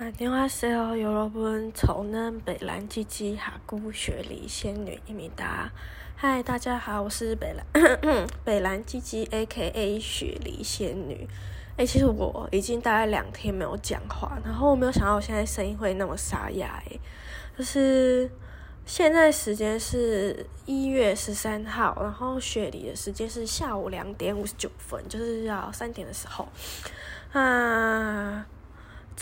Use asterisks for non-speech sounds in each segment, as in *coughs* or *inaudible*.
啊，电话是哦，여러분，丑嫩北兰鸡鸡哈姑雪梨仙女伊米达。嗨，大家好，我是北兰*coughs* 北兰鸡鸡 A.K.A 雪梨仙女。哎、欸，其实我已经大概两天没有讲话，然后我没有想到我现在声音会那么沙哑。哎，就是现在时间是一月十三号，然后雪梨的时间是下午两点五十九分，就是要三点的时候啊。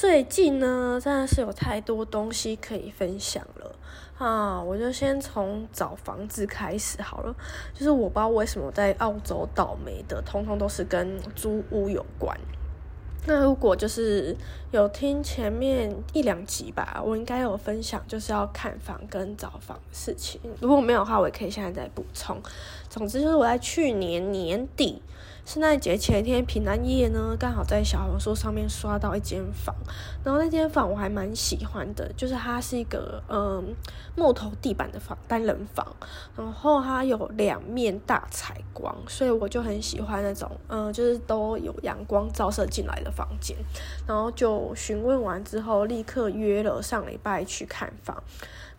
最近呢，真的是有太多东西可以分享了啊！我就先从找房子开始好了。就是我不知道为什么在澳洲倒霉的，通通都是跟租屋有关。那如果就是有听前面一两集吧，我应该有分享就是要看房跟找房的事情。如果没有的话，我也可以现在再补充。总之就是我在去年年底圣诞节前一天平安夜呢，刚好在小红书上面刷到一间房，然后那间房我还蛮喜欢的，就是它是一个嗯木头地板的房，单人房，然后它有两面大采光，所以我就很喜欢那种嗯就是都有阳光照射进来的房间，然后就询问完之后，立刻约了上礼拜去看房。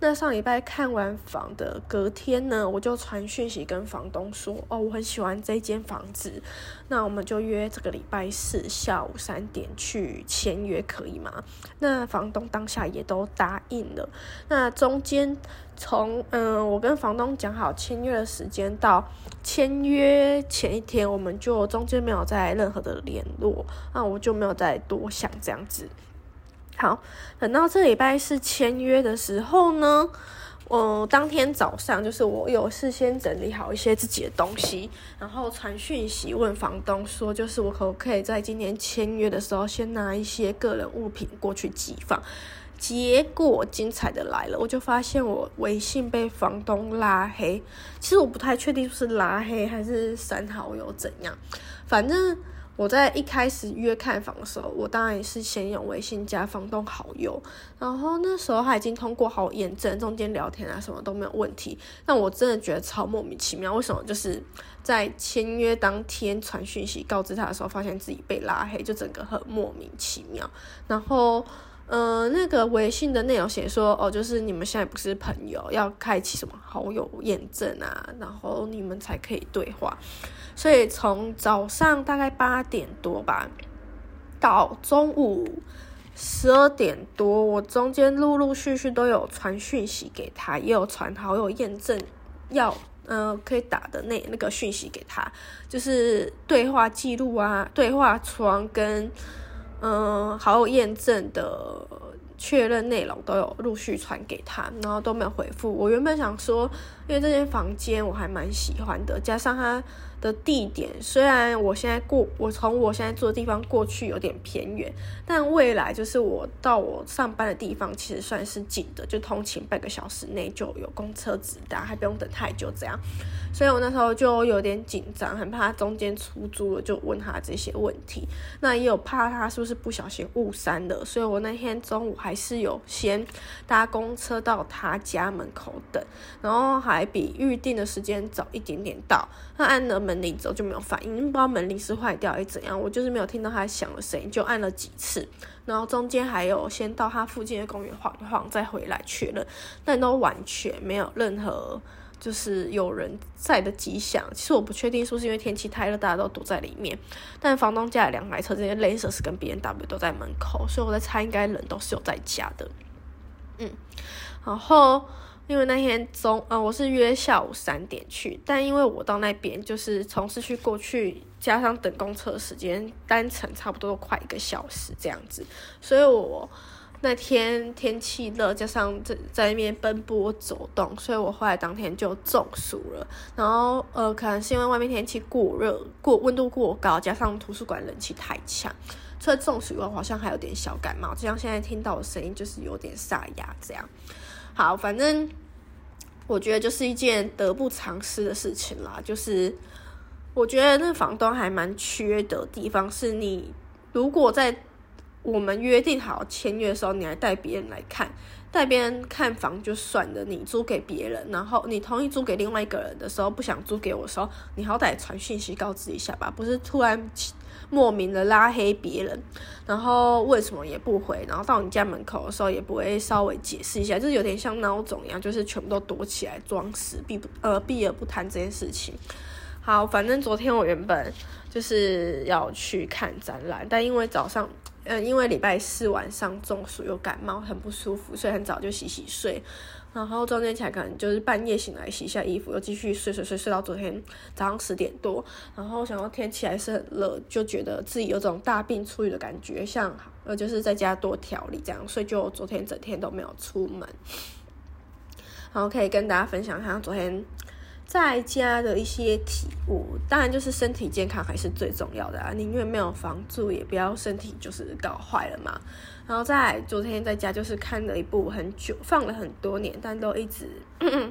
那上礼拜看完房的隔天呢，我就传讯息跟房东说：“哦，我很喜欢这间房子，那我们就约这个礼拜四下午三点去签约，可以吗？”那房东当下也都答应了。那中间从嗯、我跟房东讲好签约的时间到签约前一天，我们就中间没有再任何的联络，那我就没有再多想这样子。好，等到这礼拜四签约的时候呢，我当天早上就是我有事先整理好一些自己的东西，然后传讯息问房东说，就是我可不可以在今天签约的时候先拿一些个人物品过去寄放。结果精彩的来了，我就发现我微信被房东拉黑。其实我不太确定是拉黑还是删好友怎样，反正。我在一开始约看房的时候，我当然也是先用微信加房东好友，然后那时候他已经通过好验证，中间聊天啊什么都没有问题。但我真的觉得超莫名其妙，为什么就是在签约当天传讯息告知他的时候，发现自己被拉黑，就整个很莫名其妙。然后。呃，那个微信的内容写说，哦，就是你们现在不是朋友，要开启什么好友验证啊，然后你们才可以对话。所以从早上大概八点多吧，到中午十二点多，我中间陆陆续续都有传讯息给他，也有传好友验证要呃可以打的那那个讯息给他，就是对话记录啊，对话窗跟。嗯，好友验证的确认内容都有陆续传给他，然后都没有回复。我原本想说，因为这间房间我还蛮喜欢的，加上他。的地点虽然我现在过，我从我现在住的地方过去有点偏远，但未来就是我到我上班的地方其实算是近的，就通勤半个小时内就有公车直达，还不用等太久这样。所以我那时候就有点紧张，很怕中间出租了，就问他这些问题。那也有怕他是不是不小心误删了，所以我那天中午还是有先搭公车到他家门口等，然后还还比预定的时间早一点点到。他按了门。铃之后就没有反应，不知道门铃是坏掉还是怎样。我就是没有听到他响的声音，就按了几次，然后中间还有先到他附近的公园晃一晃，再回来确认，但都完全没有任何就是有人在的迹象。其实我不确定是不是因为天气太热，大家都躲在里面。但房东家的两台车，这些 Lexus 跟 BMW 都在门口，所以我在猜应该人都是有在家的。嗯，然后。因为那天中，呃，我是约下午三点去，但因为我到那边就是从市区过去，加上等公车时间，单程差不多都快一个小时这样子，所以我那天天气热，加上在在那边奔波走动，所以我后来当天就中暑了。然后，呃，可能是因为外面天气过热，过温度过高，加上图书馆冷气太强，除了中暑以外好像还有点小感冒，就像现在听到的声音就是有点沙哑这样。好，反正我觉得就是一件得不偿失的事情啦。就是我觉得那房东还蛮缺的地方，是你如果在我们约定好签约的时候，你还带别人来看，带别人看房就算了，你租给别人，然后你同意租给另外一个人的时候，不想租给我的时候，你好歹传讯息告知一下吧，不是突然莫名的拉黑别人，然后为什么也不回，然后到你家门口的时候也不会稍微解释一下，就是有点像孬种一样，就是全部都躲起来装死，避不呃避而不谈这件事情。好，反正昨天我原本就是要去看展览，但因为早上。嗯，因为礼拜四晚上中暑又感冒，很不舒服，所以很早就洗洗睡，然后中间起来可能就是半夜醒来洗一下衣服，又继续睡睡睡睡到昨天早上十点多，然后想到天气还是很热，就觉得自己有种大病初愈的感觉，像呃就是在家多调理这样，所以就昨天整天都没有出门，然后可以跟大家分享一下昨天。在家的一些体悟，当然就是身体健康还是最重要的啊！宁愿没有房住，也不要身体就是搞坏了嘛。然后在昨天在家就是看了一部很久，放了很多年，但都一直咳 *coughs* 咳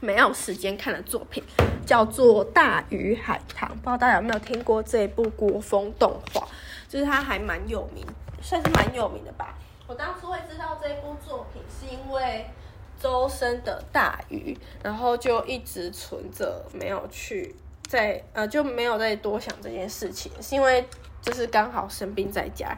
没有时间看的作品，叫做《大鱼海棠》。不知道大家有没有听过这部国风动画？就是它还蛮有名，算是蛮有名的吧。我当初会知道这部作品，是因为。周深的大鱼，然后就一直存着，没有去再呃就没有再多想这件事情，是因为就是刚好生病在家，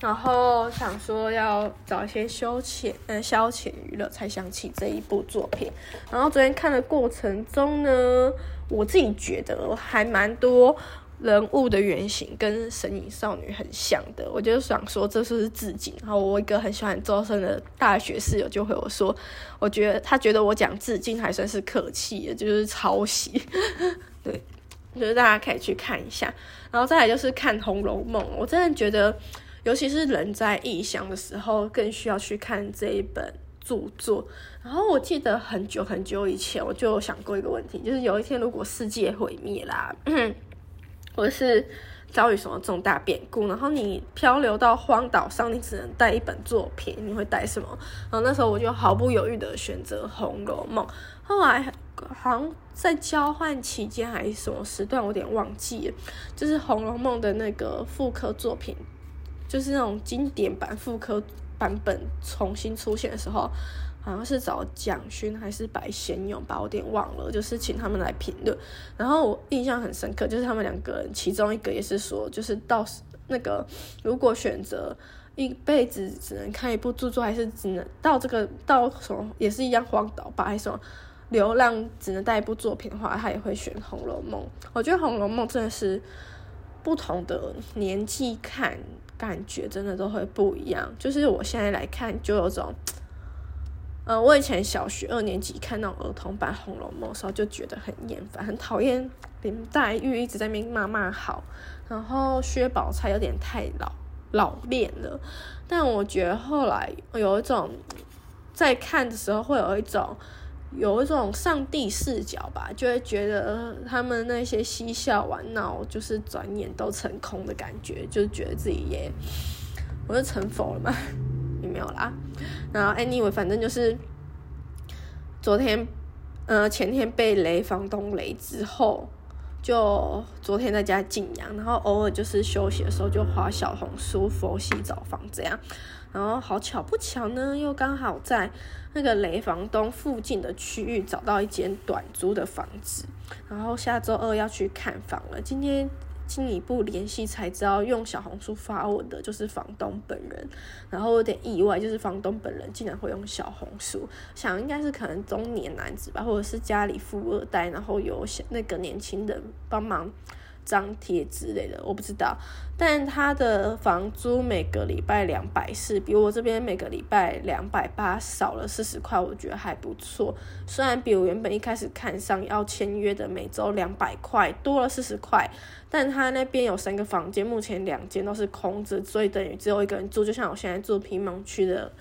然后想说要找一些休闲嗯消遣娱乐，才想起这一部作品。然后昨天看的过程中呢，我自己觉得还蛮多。人物的原型跟《神隐少女》很像的，我就想说这是不是致敬。然后我一个很喜欢周深的大学室友就回我说，我觉得他觉得我讲致敬还算是客气的，就是抄袭。*laughs* 对，就是大家可以去看一下。然后再来就是看《红楼梦》，我真的觉得，尤其是人在异乡的时候，更需要去看这一本著作。然后我记得很久很久以前，我就想过一个问题，就是有一天如果世界毁灭啦。或是遭遇什么重大变故，然后你漂流到荒岛上，你只能带一本作品，你会带什么？然后那时候我就毫不犹豫的选择《红楼梦》。后来好像在交换期间还是什么时段，我有点忘记了。就是《红楼梦》的那个复刻作品，就是那种经典版复刻版本重新出现的时候。好像是找蒋勋还是白先勇吧，我有点忘了，就是请他们来评论。然后我印象很深刻，就是他们两个人，其中一个也是说，就是到那个如果选择一辈子只能看一部著作，还是只能到这个到什么也是一样荒岛吧，还是什么流浪只能带一部作品的话，他也会选《红楼梦》。我觉得《红楼梦》真的是不同的年纪看感觉真的都会不一样。就是我现在来看，就有种。呃，我以前小学二年级看那种儿童版《红楼梦》的时候，就觉得很厌烦，很讨厌林黛玉一直在那边骂骂好，然后薛宝钗有点太老老练了。但我觉得后来有一种在看的时候会有一种有一种上帝视角吧，就会觉得他们那些嬉笑玩闹，就是转眼都成空的感觉，就觉得自己也 *laughs* 我就成佛了嘛？没有啦。然后 anyway，反正就是昨天，呃，前天被雷房东雷之后，就昨天在家静养，然后偶尔就是休息的时候就滑小红书、佛系找房这样。然后好巧不巧呢，又刚好在那个雷房东附近的区域找到一间短租的房子，然后下周二要去看房了。今天。进一步联系才知道，用小红书发文的就是房东本人，然后有点意外，就是房东本人竟然会用小红书，想应该是可能中年男子吧，或者是家里富二代，然后有那个年轻人帮忙。张贴之类的，我不知道，但他的房租每个礼拜两百四，比我这边每个礼拜两百八少了四十块，我觉得还不错。虽然比我原本一开始看上要签约的每周两百块多了四十块，但他那边有三个房间，目前两间都是空着，所以等于只有一个人住，就像我现在住平门区的。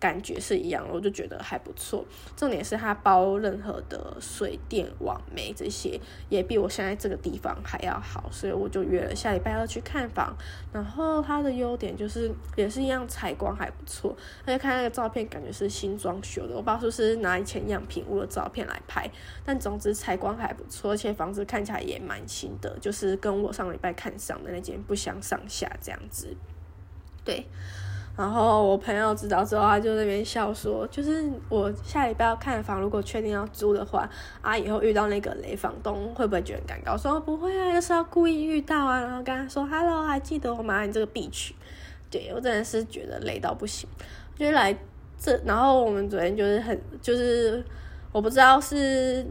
感觉是一样，我就觉得还不错。重点是它包任何的水电网煤这些，也比我现在这个地方还要好，所以我就约了下礼拜二去看房。然后它的优点就是也是一样，采光还不错。而且看那个照片，感觉是新装修的，我不知道是不是拿以前样品屋的照片来拍。但总之采光还不错，而且房子看起来也蛮新的，就是跟我上礼拜看上的那间不相上下这样子。对。然后我朋友知道之后，他就那边笑说，就是我下礼拜要看房，如果确定要租的话，啊，以后遇到那个雷房东会不会觉得很尴尬？我说不会啊，就是要故意遇到啊，然后跟他说，Hello，还记得我吗？你这个必去。对，我真的是觉得雷到不行，就来这，然后我们昨天就是很，就是我不知道是。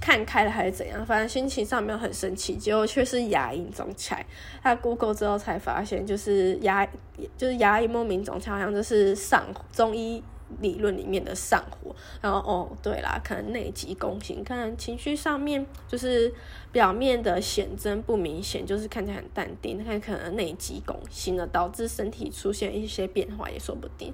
看开了还是怎样，反正心情上没有很生气，结果却是牙龈肿起来。他 Google 之后才发现，就是牙，就是牙龈莫名肿起来，好像就是上中医理论里面的上火。然后哦，对啦，可能内急攻心，可能情绪上面就是表面的显征不明显，就是看起来很淡定，但可能内急攻心了，导致身体出现一些变化也说不定。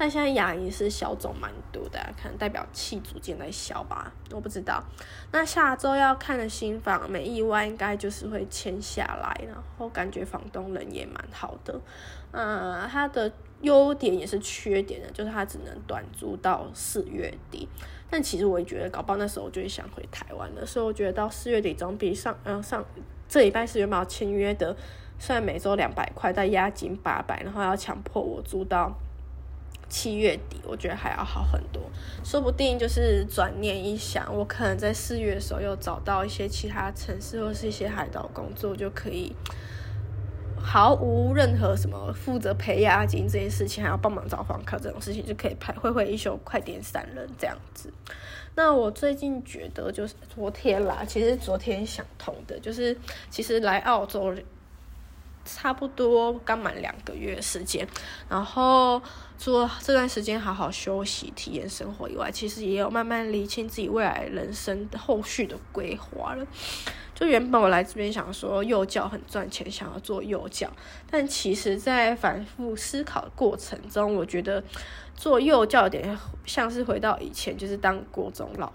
但现在牙龈是消肿蛮多的，可能代表气逐渐在消吧，我不知道。那下周要看的新房，没意外应该就是会签下来，然后感觉房东人也蛮好的。嗯，它的优点也是缺点的，就是它只能短租到四月底。但其实我也觉得，搞不好那时候我就会想回台湾了，所以我觉得到四月底总比上嗯上这礼拜四月末签约的，虽然每周两百块，但押金八百，然后要强迫我租到。七月底，我觉得还要好很多，说不定就是转念一想，我可能在四月的时候又找到一些其他城市或是一些海岛工作，就可以毫无任何什么负责赔押金这件事情，还要帮忙找房客这种事情，就可以拍挥挥衣袖，快点闪人这样子。那我最近觉得就是昨天啦，其实昨天想通的，就是其实来澳洲。差不多刚满两个月时间，然后除了这段时间好好休息、体验生活以外，其实也有慢慢理清自己未来人生后续的规划了。就原本我来这边想说幼教很赚钱，想要做幼教，但其实，在反复思考的过程中，我觉得做幼教有点像是回到以前，就是当国中老。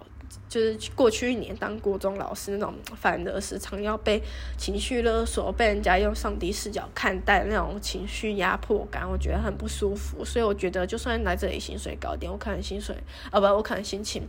就是过去一年当国中老师那种，反而时常要被情绪勒索，被人家用上帝视角看待那种情绪压迫感，我觉得很不舒服。所以我觉得，就算来这里薪水高点，我可能薪水，啊不，我可能心情。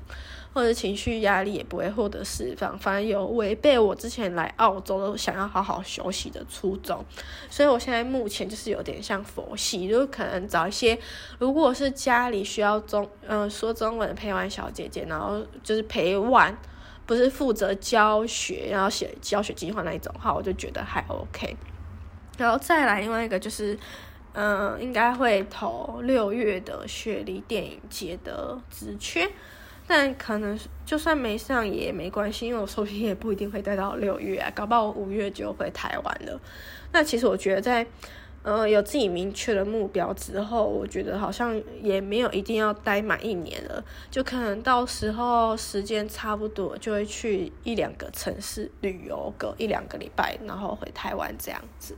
或者情绪压力也不会获得释放，反而有违背我之前来澳洲想要好好休息的初衷。所以我现在目前就是有点像佛系，就可能找一些，如果是家里需要中，嗯、说中文的陪玩小姐姐，然后就是陪玩，不是负责教学，然后写教学计划那一种话，我就觉得还 OK。然后再来另外一个就是，嗯、应该会投六月的雪梨电影节的职缺。但可能就算没上也没关系，因为我说不定也不一定会待到六月啊，搞不好我五月就回台湾了。那其实我觉得在，呃，有自己明确的目标之后，我觉得好像也没有一定要待满一年了，就可能到时候时间差不多就会去一两个城市旅游个一两个礼拜，然后回台湾这样子。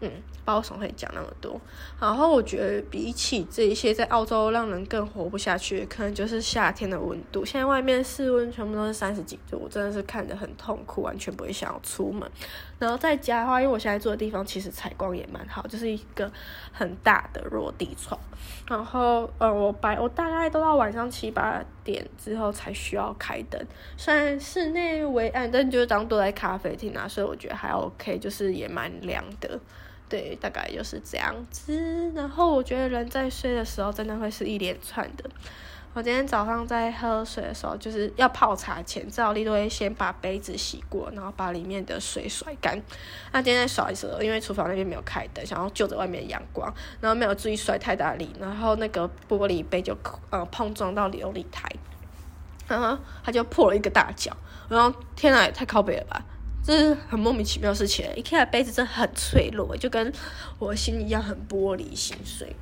嗯，包总会讲那么多，然后我觉得比起这一些在澳洲让人更活不下去，可能就是夏天的温度。现在外面室温全部都是三十几度，我真的是看得很痛苦，完全不会想要出门。然后在家的话，因为我现在住的地方其实采光也蛮好，就是一个很大的落地窗。然后呃，我白我大概都到晚上七八点之后才需要开灯，虽然室内微暗，但就是当躲在咖啡厅啊，所以我觉得还 OK，就是也蛮凉的。对，大概就是这样子。然后我觉得人在睡的时候，真的会是一连串的。我今天早上在喝水的时候，就是要泡茶前，照例都会先把杯子洗过，然后把里面的水甩干。那今天在甩的时候，因为厨房那边没有开灯，想要就着外面阳光，然后没有注意甩太大力，然后那个玻璃杯就呃碰撞到琉璃台，然后它就破了一个大角。然后天哪，太靠北了吧！这是很莫名其妙的事情。IKEA 杯子真的很脆弱，就跟我心一样很玻璃心碎。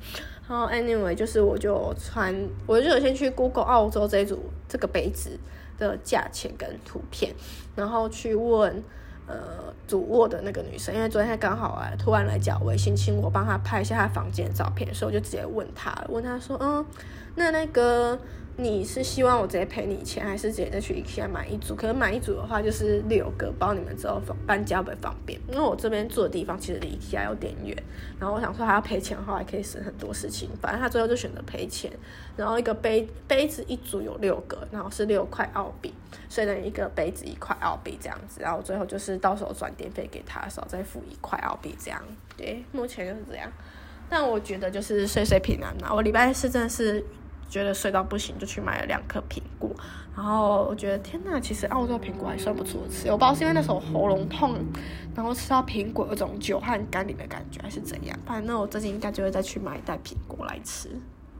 然后 anyway，就是我就穿，我就先去 Google 澳洲这一组这个杯子的价钱跟图片，然后去问呃主卧的那个女生，因为昨天她刚好啊突然来加微信，请我帮她拍一下她房间的照片，所以我就直接问她，问她说，嗯，那那个。你是希望我直接赔你钱，还是直接再去 IKEA 买一组？可能买一组的话就是六个，包你们之后搬家会方便。因为我这边住的地方其实离 IKEA 有点远，然后我想说还要赔钱的话，还可以省很多事情。反正他最后就选择赔钱。然后一个杯杯子一组有六个，然后是六块澳币，所以等于一个杯子一块澳币这样子。然后最后就是到时候转电费给他的时候再付一块澳币这样。对，目前就是这样。但我觉得就是岁岁平安啊！我礼拜四真的是觉得睡到不行，就去买了两颗苹果。然后我觉得天呐，其实澳洲苹果还算不错吃。我不知道是因为那时候喉咙痛，然后吃到苹果有种久旱甘霖的感觉，还是怎样。反正我最近应该就会再去买一袋苹果来吃。